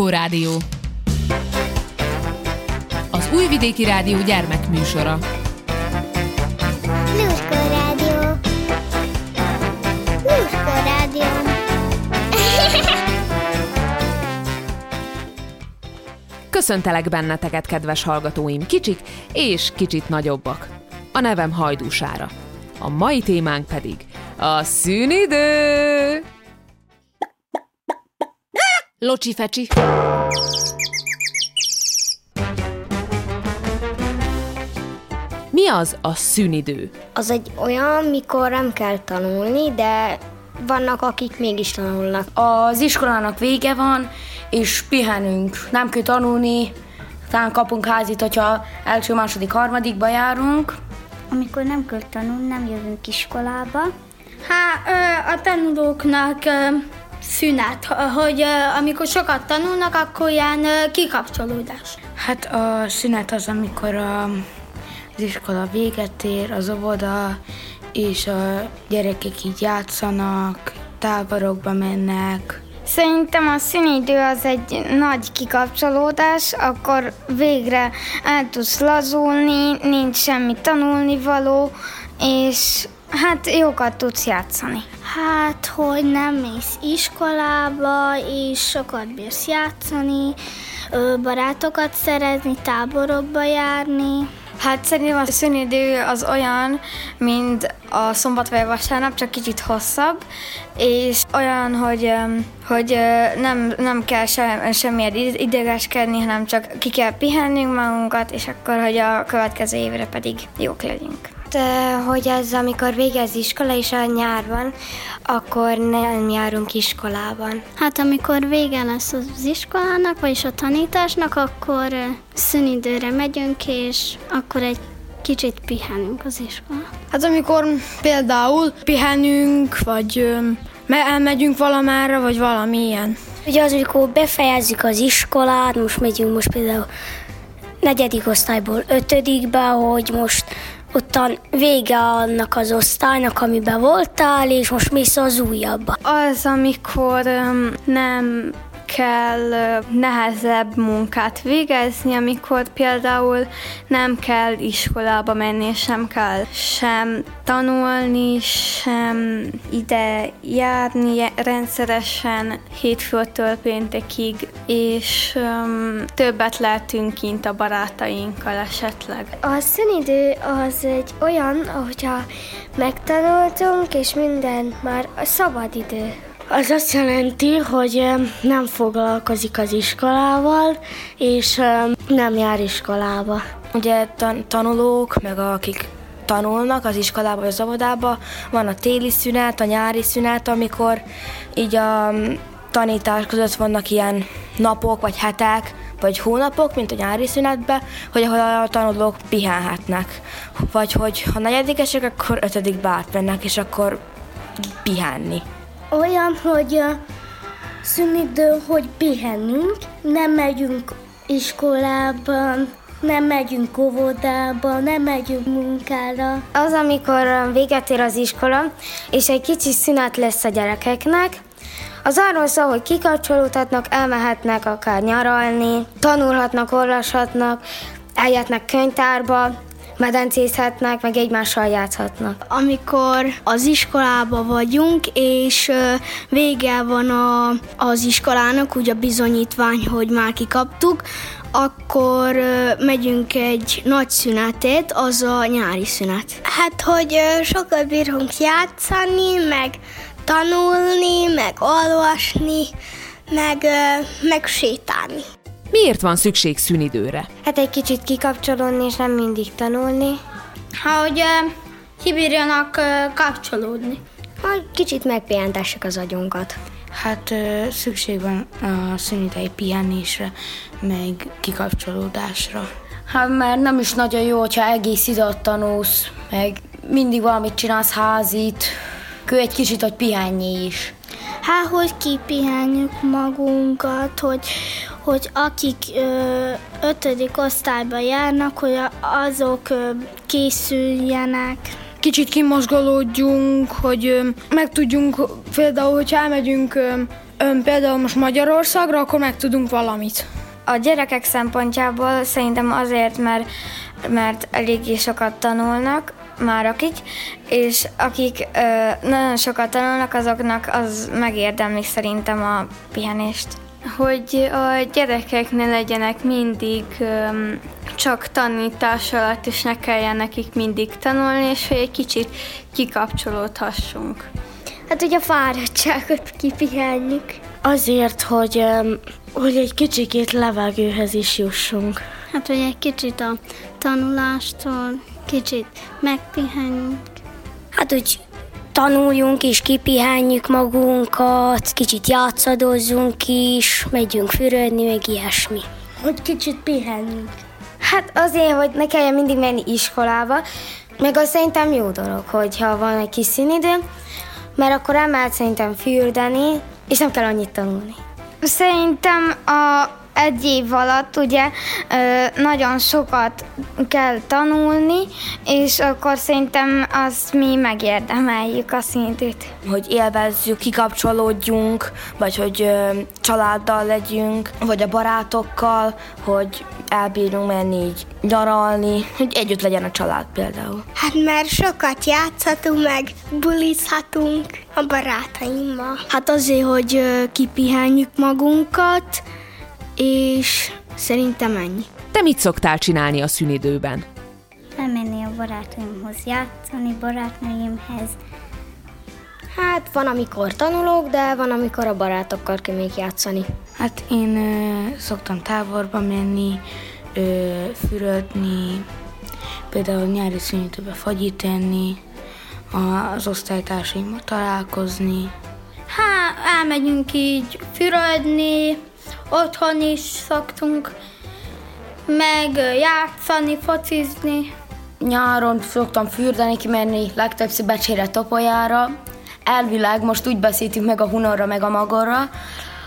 Lluskó Rádió. Az Újvidéki Rádió gyermekműsora. Lluskó Rádió. Lluskó Rádió. Köszöntelek benneteket, kedves hallgatóim, kicsik és kicsit nagyobbak. A nevem Hajdúsára. A mai témánk pedig a szünidő! Locsi fecsi. Mi az a szünidő? Az egy olyan, mikor nem kell tanulni, de vannak, akik mégis tanulnak. Az iskolának vége van, és pihenünk. Nem kell tanulni, talán kapunk házit, hogyha első, második, harmadikba járunk. Amikor nem kell tanulni, nem jövünk iskolába. Hát a tanulóknak ö, szünet, hogy amikor sokat tanulnak, akkor ilyen kikapcsolódás. Hát a szünet az, amikor a, az iskola véget ér, az óvoda, és a gyerekek így játszanak, táborokba mennek. Szerintem a szünidő az egy nagy kikapcsolódás, akkor végre el tudsz lazulni, nincs semmi tanulnivaló, és hát jókat tudsz játszani. Hát, hogy nem mész iskolába, és sokat bírsz játszani, barátokat szerezni, táborokba járni. Hát szerintem a szünidő az olyan, mint a szombat vagy a vasárnap, csak kicsit hosszabb, és olyan, hogy, hogy nem, nem kell se, semmiért idegeskedni, hanem csak ki kell pihennünk magunkat, és akkor, hogy a következő évre pedig jók legyünk. De, hogy ez amikor végez iskola, és a nyárban, akkor nem járunk iskolában. Hát amikor vége lesz az iskolának, vagyis a tanításnak, akkor ö, szünidőre megyünk, és akkor egy kicsit pihenünk az iskolán. Hát amikor például pihenünk, vagy elmegyünk valamára, vagy valami ilyen. Ugye az, amikor befejezzük az iskolát, most megyünk most például negyedik osztályból ötödikbe, hogy most ottan vége annak az osztálynak, amiben voltál, és most mész az újabba. Az, amikor öm, nem kell nehezebb munkát végezni, amikor például nem kell iskolába menni, sem kell sem tanulni, sem ide járni rendszeresen hétfőtől péntekig, és öm, többet lehetünk kint a barátainkkal esetleg. A szünidő az egy olyan, hogyha megtanultunk, és minden már a szabadidő. Az azt jelenti, hogy nem foglalkozik az iskolával, és nem jár iskolába. Ugye tan- tanulók, meg akik tanulnak az iskolába vagy az óvodába, van a téli szünet, a nyári szünet, amikor így a tanítás között vannak ilyen napok, vagy hetek, vagy hónapok, mint a nyári szünetben, hogy ahol a tanulók pihenhetnek. Vagy hogy ha negyedikesek, akkor ötödikbe átmennek, és akkor pihenni. Olyan, hogy szünidő, hogy pihenünk, nem megyünk iskolába, nem megyünk óvodába, nem megyünk munkára. Az, amikor véget ér az iskola, és egy kicsi szünet lesz a gyerekeknek, az arról szól, hogy kikapcsolódhatnak, elmehetnek akár nyaralni, tanulhatnak, olvashatnak, eljöhetnek könyvtárba, medencézhetnek, meg egymással játszhatnak. Amikor az iskolába vagyunk, és vége van a, az iskolának, úgy a bizonyítvány, hogy már kikaptuk, akkor megyünk egy nagy szünetét, az a nyári szünet. Hát, hogy sokat bírunk játszani, meg tanulni, meg olvasni, meg, meg sétálni. Miért van szükség szünidőre? Hát egy kicsit kikapcsolódni, és nem mindig tanulni. Ha, hogy ö, kibírjanak kapcsolódni. Hogy kicsit megpihentessük az agyunkat. Hát ö, szükség van a szünidei pihenésre, meg kikapcsolódásra. Hát mert nem is nagyon jó, hogyha egész időt tanulsz, meg mindig valamit csinálsz házit, kő egy kicsit, hogy pihenjél is. Hát, hogy kipihenjük magunkat, hogy, hogy akik ö, ötödik osztályba járnak, hogy a- azok ö, készüljenek kicsit kimozgolódjunk, hogy meg tudjunk, például, hogyha elmegyünk például most Magyarországra, akkor meg tudunk valamit. A gyerekek szempontjából szerintem azért, mert, mert eléggé sokat tanulnak, már akik, és akik ö, nagyon sokat tanulnak, azoknak az megérdemli szerintem a pihenést. Hogy a gyerekek ne legyenek mindig ö, csak tanítás alatt, és ne kelljen nekik mindig tanulni, és hogy egy kicsit kikapcsolódhassunk. Hát, hogy a fáradtságot kipihenjük. Azért, hogy, hogy egy kicsikét levegőhez is jussunk. Hát, hogy egy kicsit a tanulástól kicsit megpihenjünk. Hát, hogy tanuljunk és kipihenjük magunkat, kicsit játszadozzunk is, megyünk fürödni, meg ilyesmi. Hogy kicsit pihenjünk. Hát azért, hogy ne kelljen mindig menni iskolába, meg az szerintem jó dolog, hogyha van egy kis színidő, mert akkor emelt szerintem fürdeni, és nem kell annyit tanulni. Szerintem a egy év alatt ugye nagyon sokat kell tanulni, és akkor szerintem azt mi megérdemeljük a szintét. Hogy élvezzük, kikapcsolódjunk, vagy hogy családdal legyünk, vagy a barátokkal, hogy elbírunk menni így nyaralni, hogy együtt legyen a család például. Hát mert sokat játszhatunk meg, bulizhatunk a barátaimmal. Hát azért, hogy kipihenjük magunkat, és szerintem ennyi. Te mit szoktál csinálni a szünidőben? Elmenni a barátaimhoz játszani, barátnőimhez. Hát van, amikor tanulok, de van, amikor a barátokkal kell még játszani. Hát én ö, szoktam táborba menni, ö, fürödni, például nyári szünidőben fagyit enni, az osztálytársaimmal találkozni. Hát elmegyünk így fürödni, Otthon is szoktunk meg játszani, focizni. Nyáron szoktam fürdeni, kimenni legtöbbször becsére topolyára. Elvileg most úgy beszéltünk meg a Hunorra, meg a Magorra,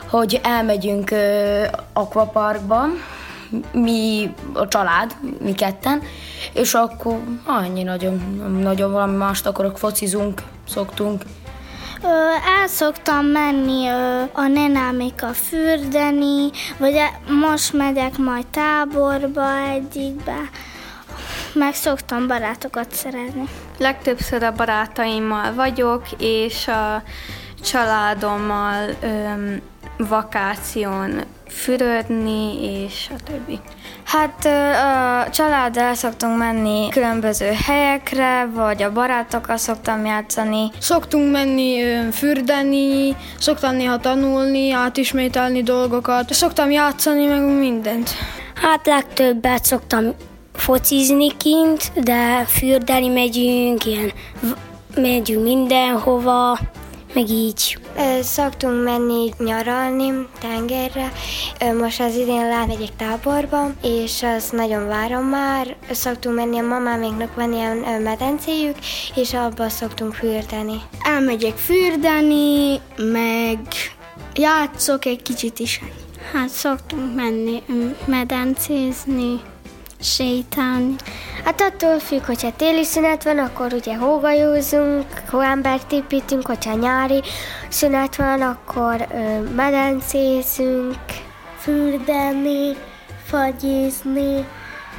hogy elmegyünk ö, akvaparkba, mi a család, mi ketten, és akkor annyi nagyon, nagyon valami mást akarok, focizunk, szoktunk. El szoktam menni a nenáméka fürdeni, vagy e, most megyek majd táborba egyikbe. Meg szoktam barátokat szeretni. Legtöbbször a barátaimmal vagyok, és a családommal öm, vakáción fürödni, és a többi. Hát a családdal szoktunk menni különböző helyekre, vagy a barátokkal szoktam játszani. Szoktunk menni fürdeni, szoktam néha tanulni, átismételni dolgokat, szoktam játszani meg mindent. Hát legtöbbet szoktam focizni kint, de fürdeni megyünk, ilyen megyünk mindenhova, meg így. Szoktunk menni nyaralni tengerre. Most az idén megyek táborba, és azt nagyon várom már. Szoktunk menni, a mamáméknak van ilyen medencéjük, és abba szoktunk fürdeni. Elmegyek fürdeni, meg játszok egy kicsit is. Hát szoktunk menni medencézni, sétálni. Hát attól függ, hogyha téli szünet van, akkor ugye hógajózunk, hóembert építünk, hogyha nyári szünet van, akkor ö, medencézünk, fürdeni, fagyizni,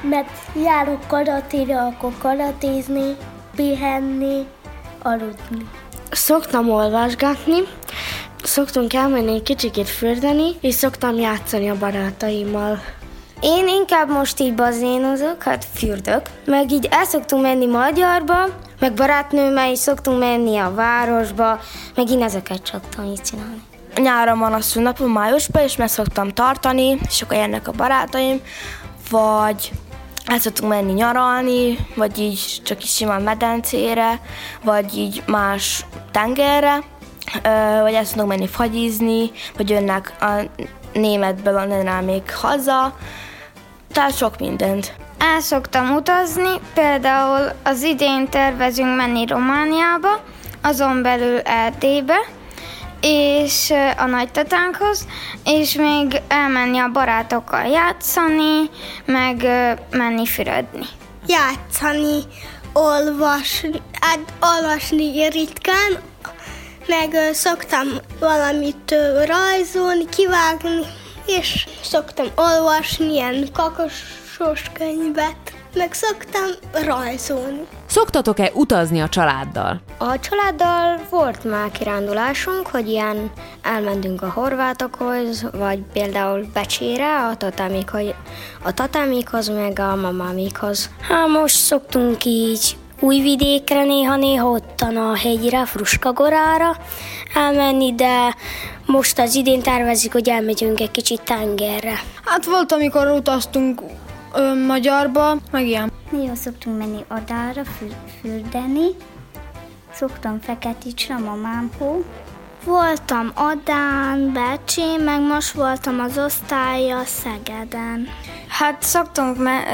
mert járok karatéra, akkor karatézni, pihenni, aludni. Szoktam olvasgatni, szoktunk elmenni kicsikét fürdeni, és szoktam játszani a barátaimmal. Én inkább most így bazénozok, hát fürdök, meg így el szoktunk menni Magyarba, meg barátnőmmel is szoktunk menni a városba, meg én ezeket szoktam így csinálni. Nyáron van a szünnapom májusban, és meg szoktam tartani, és akkor jönnek a barátaim, vagy el szoktunk menni nyaralni, vagy így csak is simán medencére, vagy így más tengerre, vagy el szoktunk menni fagyizni, vagy jönnek a németből a még haza, tehát sok mindent. El szoktam utazni, például az idén tervezünk menni Romániába, azon belül Erdélybe, és a nagytatánkhoz, és még elmenni a barátokkal játszani, meg menni fürödni. Játszani, olvasni, hát olvasni ritkán, meg szoktam valamit rajzolni, kivágni, és szoktam olvasni ilyen kakasos könyvet, meg szoktam rajzolni. Szoktatok-e utazni a családdal? A családdal volt már kirándulásunk, hogy ilyen elmentünk a horvátokhoz, vagy például Becsére, a tatámikhoz, a tatámikhoz, meg a mamámikhoz. Hát most szoktunk így újvidékre néha-néha ottan a hegyre, Fruskagorára elmenni, de most az idén tervezik, hogy elmegyünk egy kicsit tengerre. Hát volt, amikor utaztunk ö, Magyarba, meg ilyen. Néha szoktunk menni Adára für- fürdeni. Szoktam Feketicsre, mamámhoz. Voltam Adán, Becsén, meg most voltam az osztálya Szegeden. Hát szoktunk me-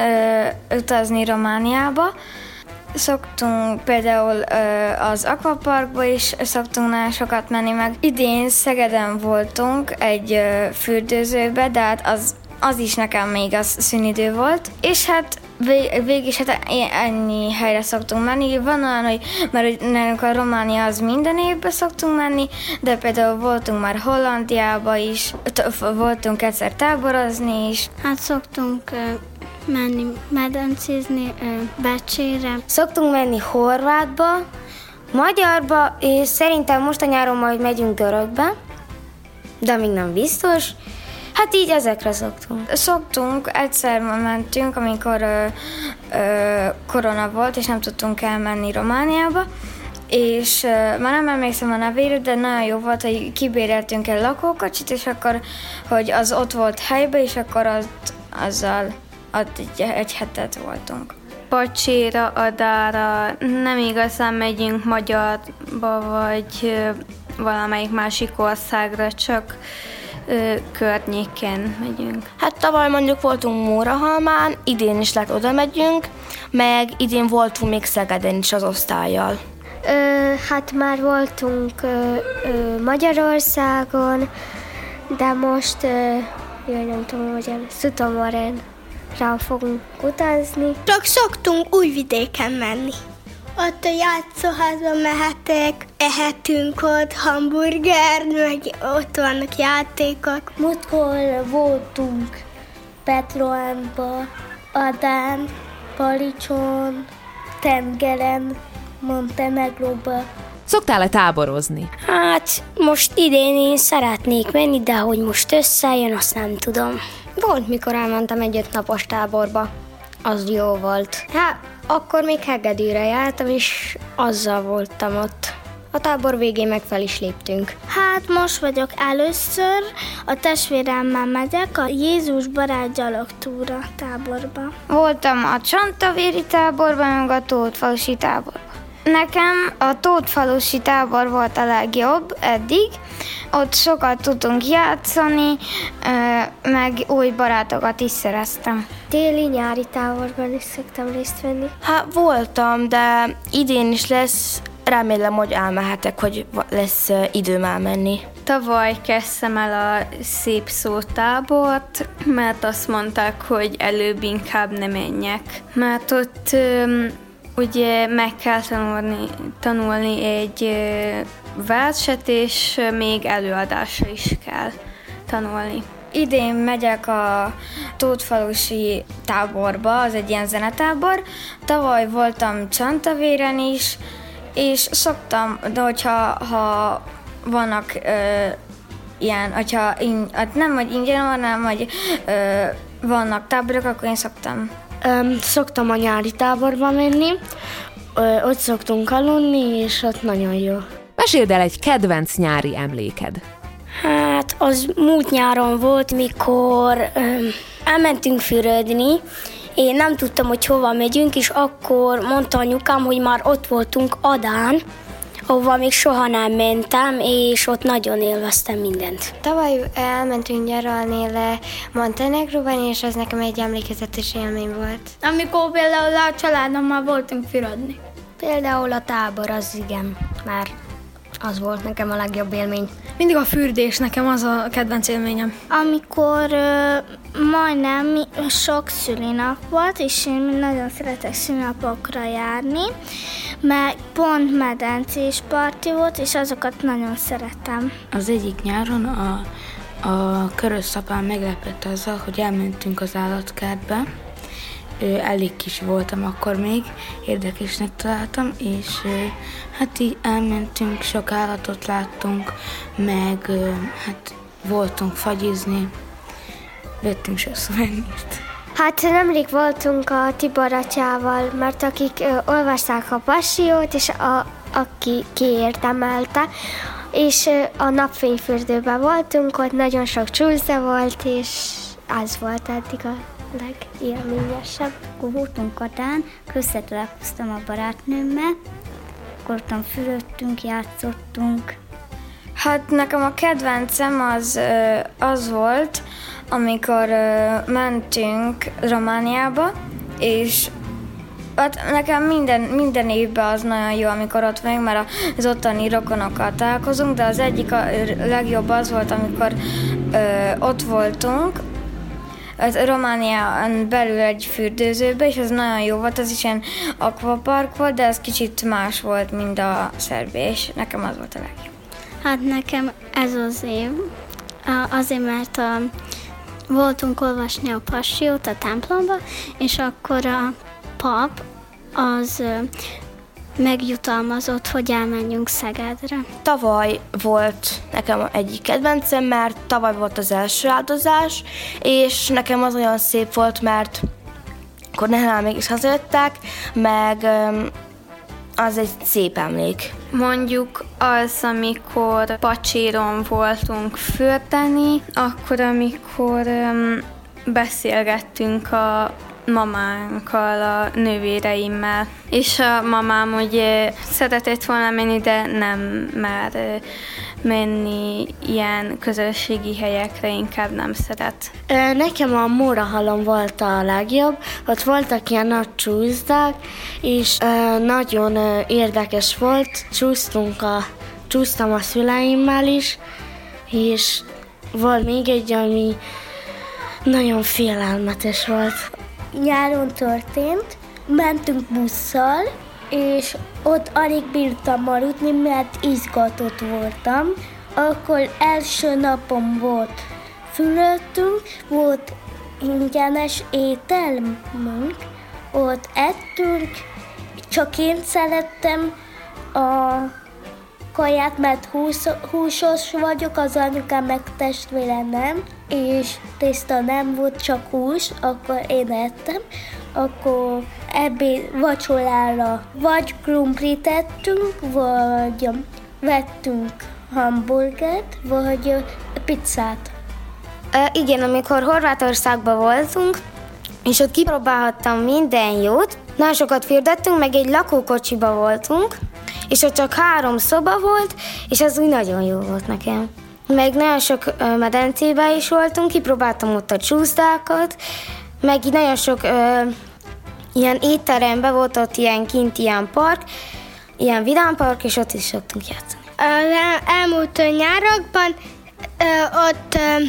ö, utazni Romániába, szoktunk például az akvaparkba is szoktunk nagyon sokat menni, meg idén Szegeden voltunk egy fürdőzőbe, de hát az, az is nekem még az szünidő volt, és hát vég, végig is hát ennyi helyre szoktunk menni. Van olyan, hogy mert hogy a Románia az minden évben szoktunk menni, de például voltunk már Hollandiába is, voltunk egyszer táborozni is. Hát szoktunk menni medencézni Becsére. Szoktunk menni Horvátba, Magyarba, és szerintem most a nyáron majd megyünk Görögbe, de még nem biztos. Hát így ezekre szoktunk. Szoktunk, egyszer mentünk, amikor ö, ö, korona volt, és nem tudtunk elmenni Romániába, és ö, már nem emlékszem a nevére, de nagyon jó volt, hogy kibéreltünk egy lakókocsit, és akkor, hogy az ott volt helybe, és akkor az, azzal ott egy, egy hetet voltunk. Pacséra, Adára, nem igazán megyünk magyarba, vagy valamelyik másik országra, csak ö, környéken megyünk. Hát tavaly mondjuk voltunk Mórahalmán, idén is lett oda megyünk, meg idén voltunk még Szegeden is az osztályjal. Ö, hát már voltunk ö, ö, Magyarországon, de most, ö, jaj, nem tudom, hogy el, Szutomoren rá fogunk utazni. Csak szoktunk újvidéken menni. Ott a játszóházban mehetek, ehetünk ott hamburger, meg ott vannak játékok. Múltkor voltunk Petroánba, Adán, Palicson, Tengeren, Montenegróba. Szoktál-e táborozni? Hát most idén én szeretnék menni, de hogy most összejön, azt nem tudom. Volt, mikor elmentem egy ötnapos táborba. Az jó volt. Hát, akkor még Hegedűre jártam, és azzal voltam ott. A tábor végén meg fel is léptünk. Hát most vagyok először, a testvéremmel megyek a Jézus barát gyalogtúra táborba. Voltam a Csantavéri táborban, meg a Tótfalusi táborban. Nekem a Tótfalusi tábor volt a legjobb eddig. Ott sokat tudtunk játszani, meg új barátokat is szereztem. Téli-nyári táborban is szoktam részt venni. Hát voltam, de idén is lesz, remélem, hogy elmehetek, hogy lesz időm elmenni. Tavaly kezdtem el a szép szótábort, mert azt mondták, hogy előbb inkább ne menjek. Mert ott ugye meg kell tanulni, tanulni egy verset, és még előadásra is kell tanulni. Idén megyek a Tótfalusi táborba, az egy ilyen zenetábor. Tavaly voltam Csantavéren is, és szoktam, de hogyha ha vannak ö, ilyen, hogyha in, hát nem, hogy ingyen van, hanem, hogy ö, vannak táborok, akkor én szoktam. Öm, szoktam a nyári táborba menni, Ö, ott szoktunk aludni, és ott nagyon jó. Meséld el egy kedvenc nyári emléked. Hát az múlt nyáron volt, mikor öm, elmentünk fürödni, én nem tudtam, hogy hova megyünk, és akkor mondta anyukám, hogy már ott voltunk Adán, ahova még soha nem mentem, és ott nagyon élveztem mindent. Tavaly elmentünk nyaralni le Montenegróban, és az nekem egy emlékezetes élmény volt. Amikor például a családommal voltunk fürödni. Például a tábor, az igen, már Az volt nekem a legjobb élmény. Mindig a fürdés nekem az a kedvenc élményem. Amikor ö, majdnem mi- sok szülinap volt, és én nagyon szeretek szülinapokra járni, mert pont medencés parti volt, és azokat nagyon szeretem. Az egyik nyáron a, a körösszapán meglepett azzal, hogy elmentünk az állatkertbe. Elég kis voltam akkor még, érdekesnek találtam, és hát így elmentünk, sok állatot láttunk, meg hát voltunk fagyizni, vettünk sok szuvenírt. Hát nemrég voltunk a Tibor atyával, mert akik ö, olvasták a passiót, és a, aki kiérdemelte, és ö, a napfényfürdőben voltunk, ott nagyon sok csúszda volt, és az volt eddig a legélményesebb. Akkor voltunk Katán, összetalálkoztam a barátnőmmel, akkor ottan fürödtünk, játszottunk. Hát nekem a kedvencem az, az volt, amikor mentünk Romániába, és hát nekem minden, minden évben az nagyon jó, amikor ott vagyunk, mert az ottani rokonokkal találkozunk, de az egyik a legjobb az volt, amikor ö, ott voltunk, az Románián belül egy fürdőzőbe, és az nagyon jó volt, az is ilyen akvapark volt, de ez kicsit más volt, mint a Szerbia, és nekem az volt a legjobb. Hát nekem ez az év, azért, mert a, voltunk olvasni a passiót a templomba, és akkor a pap az megjutalmazott, hogy elmenjünk Szegedre. Tavaly volt nekem egyik kedvencem, mert tavaly volt az első áldozás, és nekem az olyan szép volt, mert akkor nehem mégis hazajöttek, meg az egy szép emlék. Mondjuk az, amikor pacséron voltunk fürdeni, akkor, amikor um, beszélgettünk a mamánkkal, a nővéreimmel. És a mamám ugye szeretett volna menni, de nem már menni ilyen közösségi helyekre, inkább nem szeret. Nekem a Mórahalom volt a legjobb, ott voltak ilyen nagy csúszdák, és nagyon érdekes volt, csúsztunk a, csúsztam a szüleimmel is, és volt még egy, ami nagyon félelmetes volt. Nyáron történt, mentünk busszal, és ott alig bírtam aludni, mert izgatott voltam. Akkor első napom volt fülöttünk, volt ingyenes ételmünk, ott ettünk, csak én szerettem a kaját, mert húsz, húsos vagyok, az anyukám meg testvérem nem, és tészta nem volt, csak hús, akkor én ettem, akkor ebéd vacsorára vagy krumplit ettünk, vagy vettünk hamburgert, vagy pizzát. Ö, igen, amikor Horvátországban voltunk, és ott kipróbálhattam minden jót, nagyon sokat fürdettünk, meg egy lakókocsiba voltunk, és ott csak három szoba volt, és az úgy nagyon jó volt nekem. Meg nagyon sok medencébe is voltunk, kipróbáltam ott a csúszdákat, meg így nagyon sok ö, ilyen étteremben volt ott ilyen kint ilyen park, ilyen vidámpark, és ott is szoktunk játszani. Az el- elmúlt nyárakban ö, ott ö,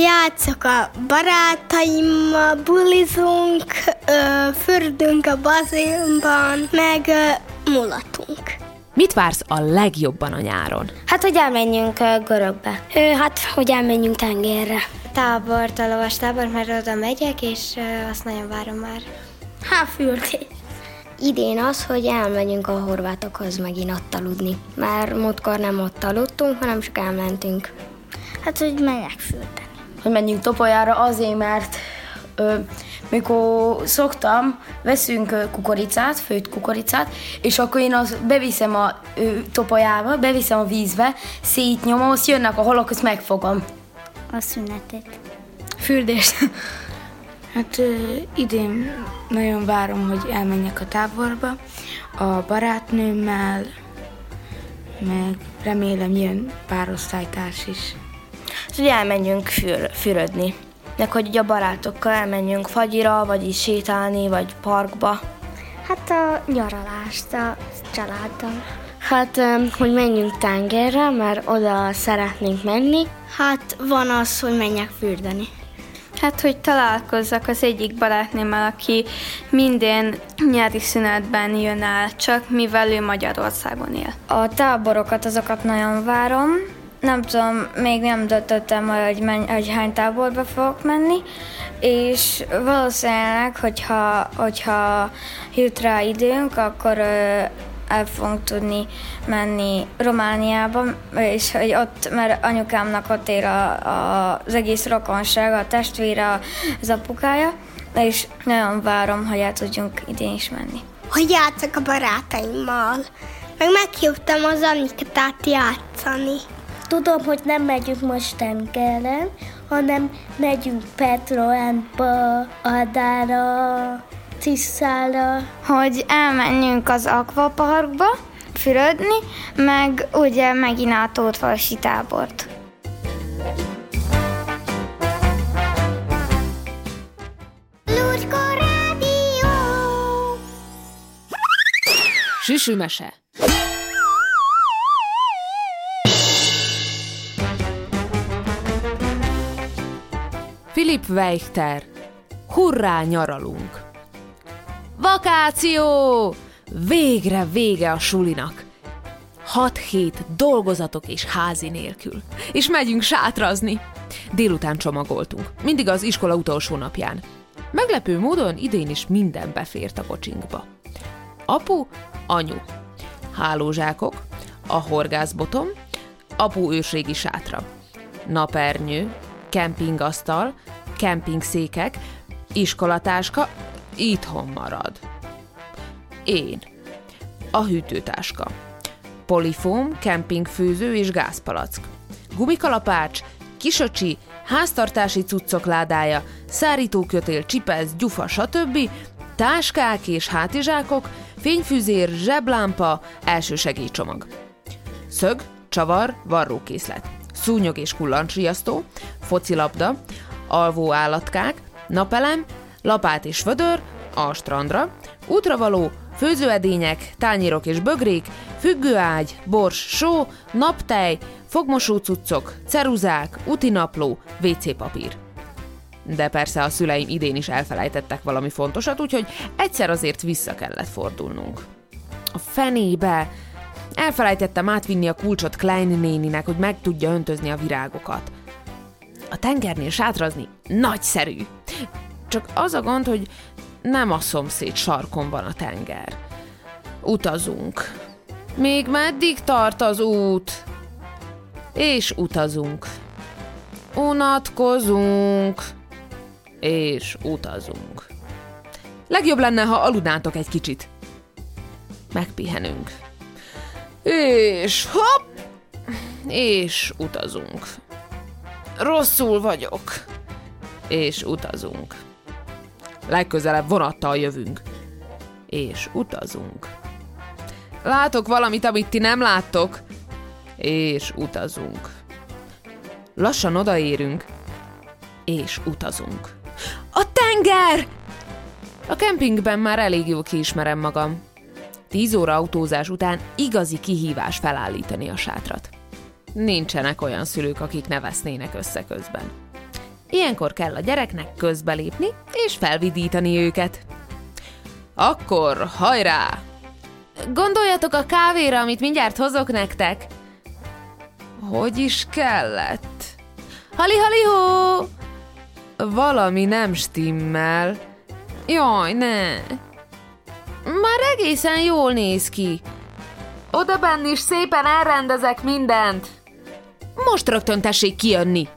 játszok a barátaimmal, bulizunk, ö, fürdünk a bazénban, meg ö, mulatunk. Mit vársz a legjobban a nyáron? Hát, hogy elmenjünk görögbe. Ö, hát, hogy elmenjünk tengerre. Tábort, a lovas tábor, mert oda megyek, és ö, azt nagyon várom már. Hát fürdés. Idén az, hogy elmegyünk a horvátokhoz megint ott aludni. Mert múltkor nem ott aludtunk, hanem csak elmentünk. Hát, hogy menjek fürdeni. hogy menjünk topolyára azért, mert ö, mikor szoktam, veszünk kukoricát, főtt kukoricát, és akkor én az beviszem a ö, topolyába, beviszem a vízbe, szétnyomom, azt jönnek a halak, azt megfogom. A szünetet. Fürdés. Hát ö, idén nagyon várom, hogy elmenjek a táborba a barátnőmmel, meg remélem jön pár osztálytárs is. hogy elmenjünk für, fürödni. Meg hogy ugye a barátokkal elmenjünk fagyira, vagy is sétálni, vagy parkba. Hát a nyaralást a családdal. Hát, hogy menjünk tengerre, mert oda szeretnénk menni. Hát van az, hogy menjek fürdeni. Hát, hogy találkozzak az egyik barátnémmel, aki minden nyári szünetben jön el, csak mivel ő Magyarországon él. A táborokat, azokat nagyon várom. Nem tudom, még nem döntöttem, hogy, menj, hogy hány táborba fogok menni, és valószínűleg, hogyha, hogyha jut rá időnk, akkor el fogunk tudni menni Romániába, és hogy ott, mert anyukámnak ott ér a, a, az egész rokonság, a testvére, az apukája, és nagyon várom, hogy el tudjunk idén is menni. Hogy játszok a barátaimmal, meg meghívtam az Anikatát játszani. Tudom, hogy nem megyünk most tengeren, hanem megyünk Petroánba, Adára, Tisszára. Hogy elmenjünk az akvaparkba, fürödni, meg ugye megint a Tótfalsi tábort. Süsümese Philip Weichter Hurrá, nyaralunk! Vakáció! Végre vége a sulinak. Hat hét dolgozatok és házi nélkül. És megyünk sátrazni. Délután csomagoltunk. Mindig az iskola utolsó napján. Meglepő módon idén is minden befért a kocsinkba. Apu, anyu, hálózsákok, a horgászbotom, apu őségi sátra, napernyő, kempingasztal, kempingszékek, iskolatáska, itthon marad. Én. A hűtőtáska. Polifóm, kempingfőző és gázpalack. Gumikalapács, kisöcsi, háztartási cuccok ládája, szárítókötél, csipez, gyufa, stb., táskák és hátizsákok, fényfűzér, zseblámpa, elsősegélycsomag. Szög, csavar, varrókészlet. Szúnyog és kullancsriasztó, focilabda, alvó állatkák, napelem, lapát és vödör, a strandra, útravaló, főzőedények, tányérok és bögrék, függőágy, bors, só, naptej, fogmosó cuccok, ceruzák, utinapló, WC papír. De persze a szüleim idén is elfelejtettek valami fontosat, úgyhogy egyszer azért vissza kellett fordulnunk. A fenébe! Elfelejtettem átvinni a kulcsot Klein néninek, hogy meg tudja öntözni a virágokat. A tengernél sátrazni nagyszerű! Csak az a gond, hogy nem a szomszéd sarkon van a tenger. Utazunk. Még meddig tart az út? És utazunk. Unatkozunk. És utazunk. Legjobb lenne, ha aludnátok egy kicsit. Megpihenünk. És hopp! És utazunk. Rosszul vagyok. És utazunk. Legközelebb vonattal jövünk. És utazunk. Látok valamit, amit ti nem láttok. És utazunk. Lassan odaérünk. És utazunk. A tenger! A kempingben már elég jól kiismerem magam. Tíz óra autózás után igazi kihívás felállítani a sátrat. Nincsenek olyan szülők, akik ne vesznének össze közben. Ilyenkor kell a gyereknek közbelépni és felvidítani őket. Akkor hajrá! Gondoljatok a kávéra, amit mindjárt hozok nektek. Hogy is kellett? Hali-hali-hó! Valami nem stimmel. Jaj, ne! Már egészen jól néz ki. Oda benn is szépen elrendezek mindent. Most rögtön tessék kijönni.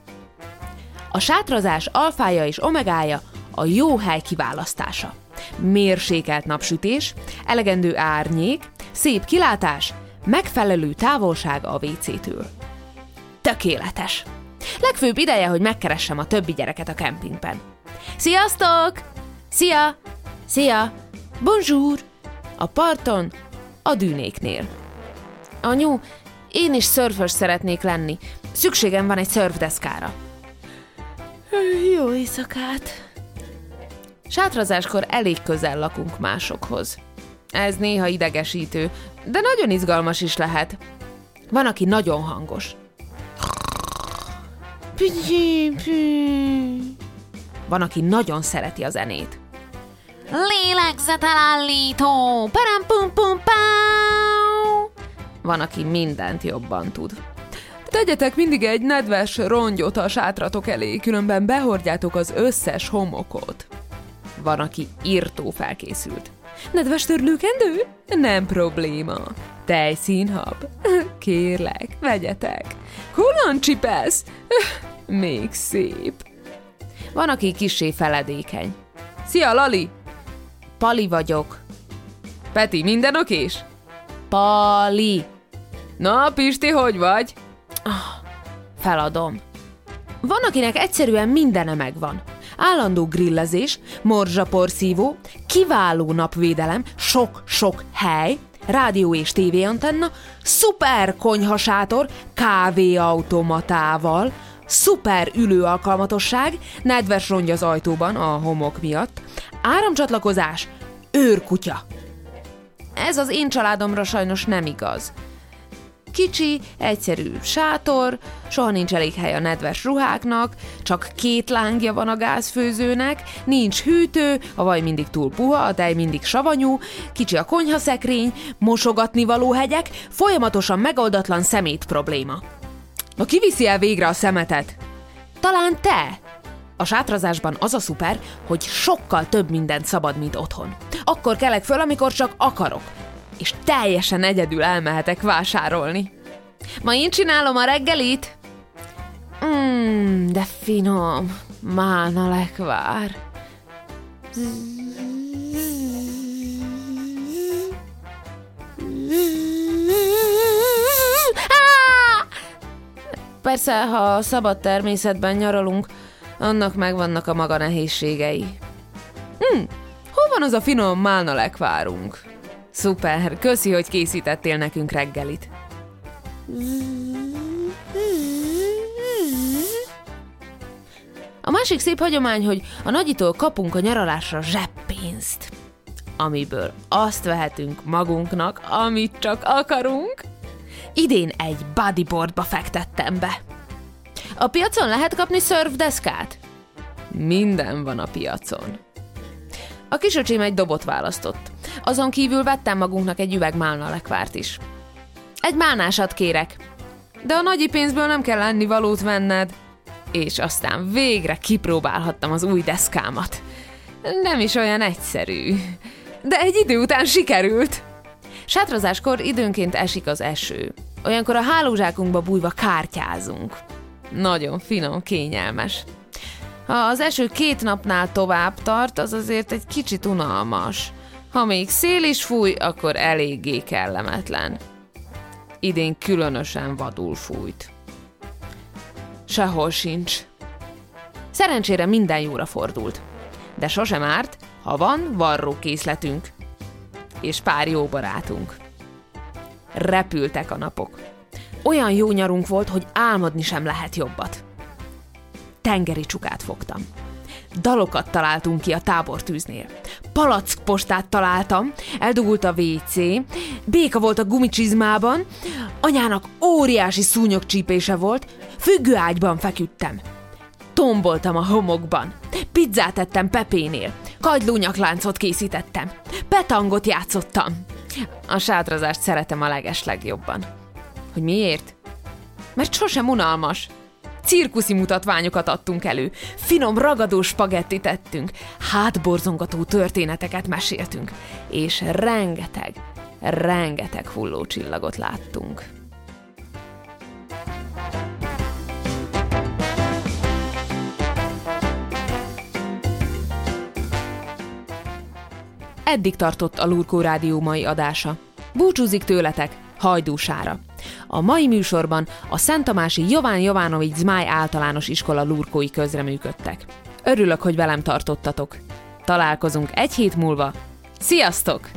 A sátrazás alfája és omegája a jó hely kiválasztása. Mérsékelt napsütés, elegendő árnyék, szép kilátás, megfelelő távolság a WC-től. Tökéletes! Legfőbb ideje, hogy megkeressem a többi gyereket a kempingben. Sziasztok! Szia! Szia! Bonjour! A parton, a dűnéknél. Anyu, én is szörfös szeretnék lenni. Szükségem van egy szörfdeszkára. Jó éjszakát! Sátrazáskor elég közel lakunk másokhoz. Ez néha idegesítő, de nagyon izgalmas is lehet. Van, aki nagyon hangos. Van, aki nagyon szereti a zenét. Lélegzetelállító! Param pum pum pau! Van, aki mindent jobban tud. Tegyetek mindig egy nedves rongyot a sátratok elé, különben behordjátok az összes homokot. Van, aki írtó felkészült. Nedves törlőkendő? Nem probléma. Tejszínhab? Kérlek, vegyetek. Honnan csipesz? Még szép. Van, aki kisé feledékeny. Szia, Lali! Pali vagyok. Peti, minden okés? Pali. Na, Pisti, hogy vagy? Ah, feladom. Van, akinek egyszerűen mindene megvan. Állandó grillezés, morzsaporszívó, kiváló napvédelem, sok-sok hely, rádió és tévéantenna, szuper konyhasátor, kávéautomatával, szuper ülőalkalmatosság, nedves rongy az ajtóban a homok miatt, áramcsatlakozás, őrkutya. Ez az én családomra sajnos nem igaz. Kicsi, egyszerű sátor, soha nincs elég hely a nedves ruháknak, csak két lángja van a gázfőzőnek, nincs hűtő, a vaj mindig túl puha, a tej mindig savanyú, kicsi a konyhaszekrény, mosogatni való hegyek, folyamatosan megoldatlan szemét probléma. Na ki viszi el végre a szemetet? Talán te? A sátrazásban az a szuper, hogy sokkal több mindent szabad, mint otthon. Akkor kelek föl, amikor csak akarok és teljesen egyedül elmehetek vásárolni. Ma én csinálom a reggelit? Mmm, de finom. Mána lekvár. Persze, ha szabad természetben nyaralunk, annak megvannak a maga nehézségei. Hm, hol van az a finom málna lekvárunk? Szuper, köszi, hogy készítettél nekünk reggelit. A másik szép hagyomány, hogy a nagyitól kapunk a nyaralásra zseppénzt, amiből azt vehetünk magunknak, amit csak akarunk. Idén egy bodyboardba fektettem be. A piacon lehet kapni szörfdeszkát? Minden van a piacon. A kisöcsém egy dobot választott. Azon kívül vettem magunknak egy üveg málna lekvárt is. Egy málnásat kérek. De a nagyi pénzből nem kell lenni valót venned. És aztán végre kipróbálhattam az új deszkámat. Nem is olyan egyszerű. De egy idő után sikerült. Sátrazáskor időnként esik az eső. Olyankor a hálózsákunkba bújva kártyázunk. Nagyon finom, kényelmes. Ha az eső két napnál tovább tart, az azért egy kicsit unalmas. Ha még szél is fúj, akkor eléggé kellemetlen. Idén különösen vadul fújt. Sehol sincs. Szerencsére minden jóra fordult. De sosem árt, ha van varrókészletünk. És pár jó barátunk. Repültek a napok. Olyan jó nyarunk volt, hogy álmodni sem lehet jobbat. Tengeri csukát fogtam. Dalokat találtunk ki a tábortűznél. Palackpostát találtam, eldugult a WC, béka volt a gumicsizmában, anyának óriási szúnyogcsípése volt, függőágyban feküdtem. Tomboltam a homokban, pizzát ettem Pepénél, kagylónyakláncot készítettem, petangot játszottam. A sátrazást szeretem a legeslegjobban. Hogy miért? Mert sosem unalmas cirkuszi mutatványokat adtunk elő, finom ragadó spagettit tettünk, hátborzongató történeteket meséltünk, és rengeteg, rengeteg hullócsillagot láttunk. Eddig tartott a Lurkó Rádió mai adása. Búcsúzik tőletek, hajdúsára! A mai műsorban a Szent Tamási Jován Jovánovics Zmáj általános iskola lurkói közreműködtek. Örülök, hogy velem tartottatok. Találkozunk egy hét múlva. Sziasztok!